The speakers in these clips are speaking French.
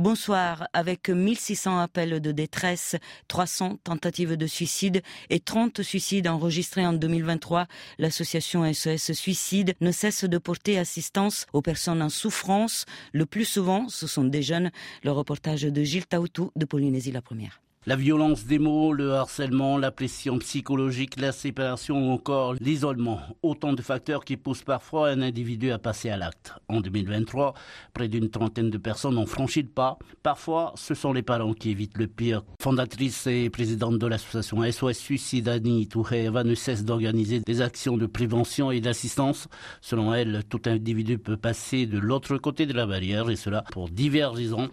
Bonsoir. Avec 1600 appels de détresse, 300 tentatives de suicide et 30 suicides enregistrés en 2023, l'association SOS Suicide ne cesse de porter assistance aux personnes en souffrance. Le plus souvent, ce sont des jeunes. Le reportage de Gilles Taoutou de Polynésie la Première. La violence des mots, le harcèlement, la pression psychologique, la séparation ou encore l'isolement. Autant de facteurs qui poussent parfois un individu à passer à l'acte. En 2023, près d'une trentaine de personnes ont franchi le pas. Parfois, ce sont les parents qui évitent le pire. Fondatrice et présidente de l'association SOS Suicide, Annie ne cesse d'organiser des actions de prévention et d'assistance. Selon elle, tout individu peut passer de l'autre côté de la barrière et cela pour diverses raisons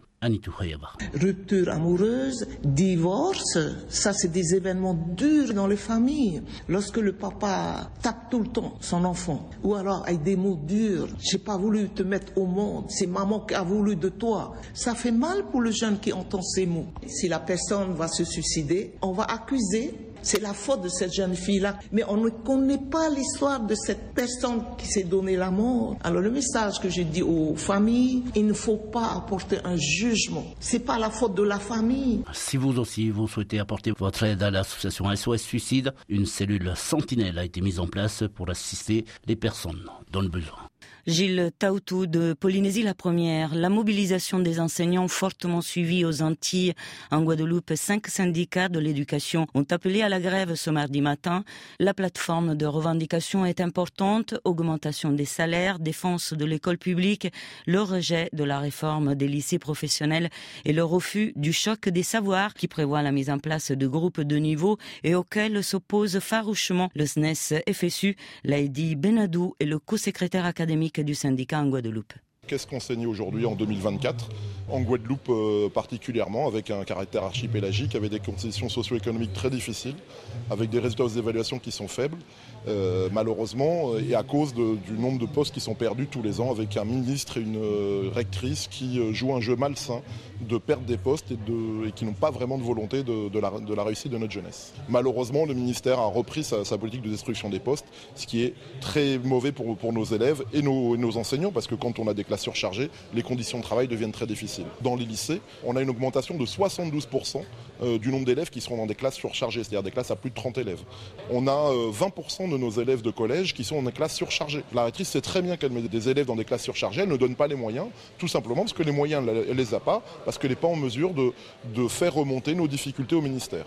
Rupture amoureuse, divorce, ça c'est des événements durs dans les familles. Lorsque le papa tape tout le temps son enfant, ou alors avec des mots durs, j'ai pas voulu te mettre au monde, c'est maman qui a voulu de toi. Ça fait mal pour le jeune qui entend ces mots. Si la personne va se suicider, on va accuser c'est la faute de cette jeune fille-là. Mais on ne connaît pas l'histoire de cette personne qui s'est donné la mort. Alors le message que j'ai dit aux familles, il ne faut pas apporter un jugement. C'est pas la faute de la famille. Si vous aussi vous souhaitez apporter votre aide à l'association SOS Suicide, une cellule sentinelle a été mise en place pour assister les personnes dans le besoin. Gilles Taoutou de Polynésie la première. La mobilisation des enseignants fortement suivie aux Antilles. En Guadeloupe, cinq syndicats de l'éducation ont appelé à la grève ce mardi matin. La plateforme de revendication est importante. Augmentation des salaires, défense de l'école publique, le rejet de la réforme des lycées professionnels et le refus du choc des savoirs qui prévoit la mise en place de groupes de niveau et auquel s'oppose farouchement le SNES FSU. L'a dit Benadou et le co-secrétaire académique du syndicat en Guadeloupe. Qu'est-ce qu'on saigne aujourd'hui en 2024 En Guadeloupe euh, particulièrement, avec un caractère archipélagique, avec des conditions socio-économiques très difficiles, avec des résultats aux évaluations qui sont faibles, euh, malheureusement, euh, et à cause du nombre de postes qui sont perdus tous les ans, avec un ministre et une rectrice qui jouent un jeu malsain de perdre des postes et, qui n'ont pas vraiment de volonté de, la, réussite de notre jeunesse. Malheureusement, le ministère a repris sa, politique de destruction des postes, ce qui est très mauvais pour, nos élèves et nos, enseignants, parce que quand on a des surchargée, les conditions de travail deviennent très difficiles. Dans les lycées, on a une augmentation de 72% euh, du nombre d'élèves qui seront dans des classes surchargées, c'est-à-dire des classes à plus de 30 élèves. On a 20% euh, de nos élèves de collège qui sont dans des classes surchargées. La rectrice sait très bien qu'elle met des élèves dans des classes surchargées, elle ne donne pas les moyens, tout simplement parce que les moyens, elle ne les a pas, parce qu'elle n'est pas en mesure de faire remonter nos difficultés au ministère.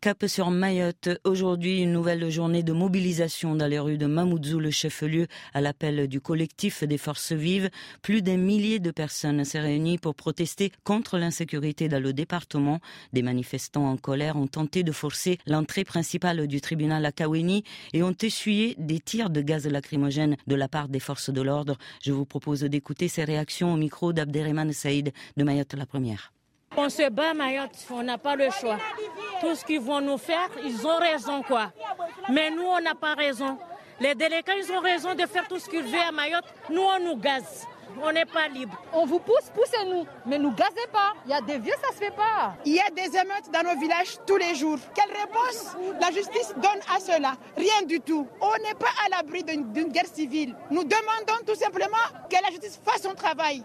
Cap sur Mayotte. Aujourd'hui, une nouvelle journée de mobilisation dans les rues de Mamoudzou, le chef-lieu, à l'appel du collectif des forces vives. Plus d'un millier de personnes s'est réunies pour protester contre l'insécurité dans le département. Des manifestants en colère ont tenté de forcer l'entrée principale du tribunal à Kaweni et ont essuyé des tirs de gaz lacrymogène de la part des forces de l'ordre. Je vous propose d'écouter ces réactions au micro d'Abderrahman Saïd de Mayotte la première. On se bat Mayotte, on n'a pas le choix. Tout ce qu'ils vont nous faire, ils ont raison quoi. Mais nous, on n'a pas raison. Les délégués, ils ont raison de faire tout ce qu'ils veulent à Mayotte. Nous, on nous gaze. On n'est pas libre. On vous pousse, poussez-nous. Mais nous gazez pas. Il y a des vieux, ça se fait pas. Il y a des émeutes dans nos villages tous les jours. Quelle réponse? La justice donne à cela Rien du tout. On n'est pas à l'abri d'une guerre civile. Nous demandons tout simplement que la justice fasse son travail.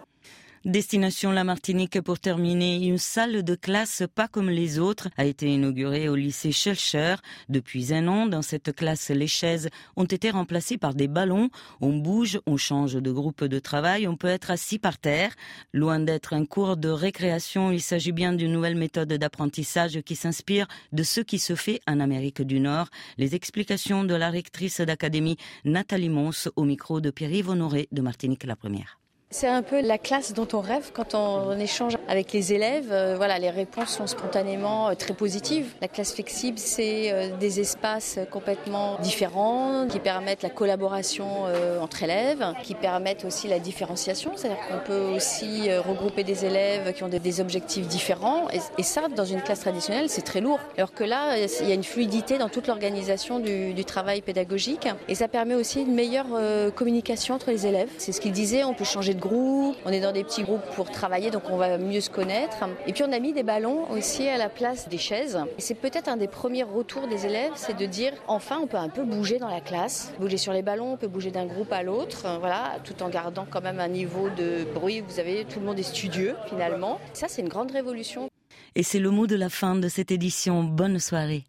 Destination la Martinique pour terminer. Une salle de classe pas comme les autres a été inaugurée au lycée Schellcher. Depuis un an, dans cette classe, les chaises ont été remplacées par des ballons. On bouge, on change de groupe de travail, on peut être assis par terre. Loin d'être un cours de récréation, il s'agit bien d'une nouvelle méthode d'apprentissage qui s'inspire de ce qui se fait en Amérique du Nord. Les explications de la rectrice d'académie Nathalie Mons au micro de Pierre-Yves Honoré de Martinique la première. C'est un peu la classe dont on rêve quand on échange avec les élèves. Euh, voilà, les réponses sont spontanément euh, très positives. La classe flexible, c'est euh, des espaces complètement différents qui permettent la collaboration entre élèves, qui permettent aussi la différenciation, c'est-à-dire qu'on peut aussi regrouper des élèves qui ont des objectifs différents. Et ça, dans une classe traditionnelle, c'est très lourd. Alors que là, il y a une fluidité dans toute l'organisation du, du travail pédagogique et ça permet aussi une meilleure communication entre les élèves. C'est ce qu'il disait, on peut changer de On est dans des petits groupes pour travailler, donc on va mieux se connaître. Et puis on a mis des ballons aussi à la place des chaises. Et c'est peut-être un des premiers retours des élèves, c'est de dire enfin on peut un peu bouger dans la classe, bouger sur les ballons, on peut bouger d'un groupe à l'autre, voilà, tout en gardant quand même un niveau de bruit. Vous avez tout le monde est studieux finalement. Ça c'est une grande révolution. Et c'est le mot de la fin de cette édition. Bonne soirée.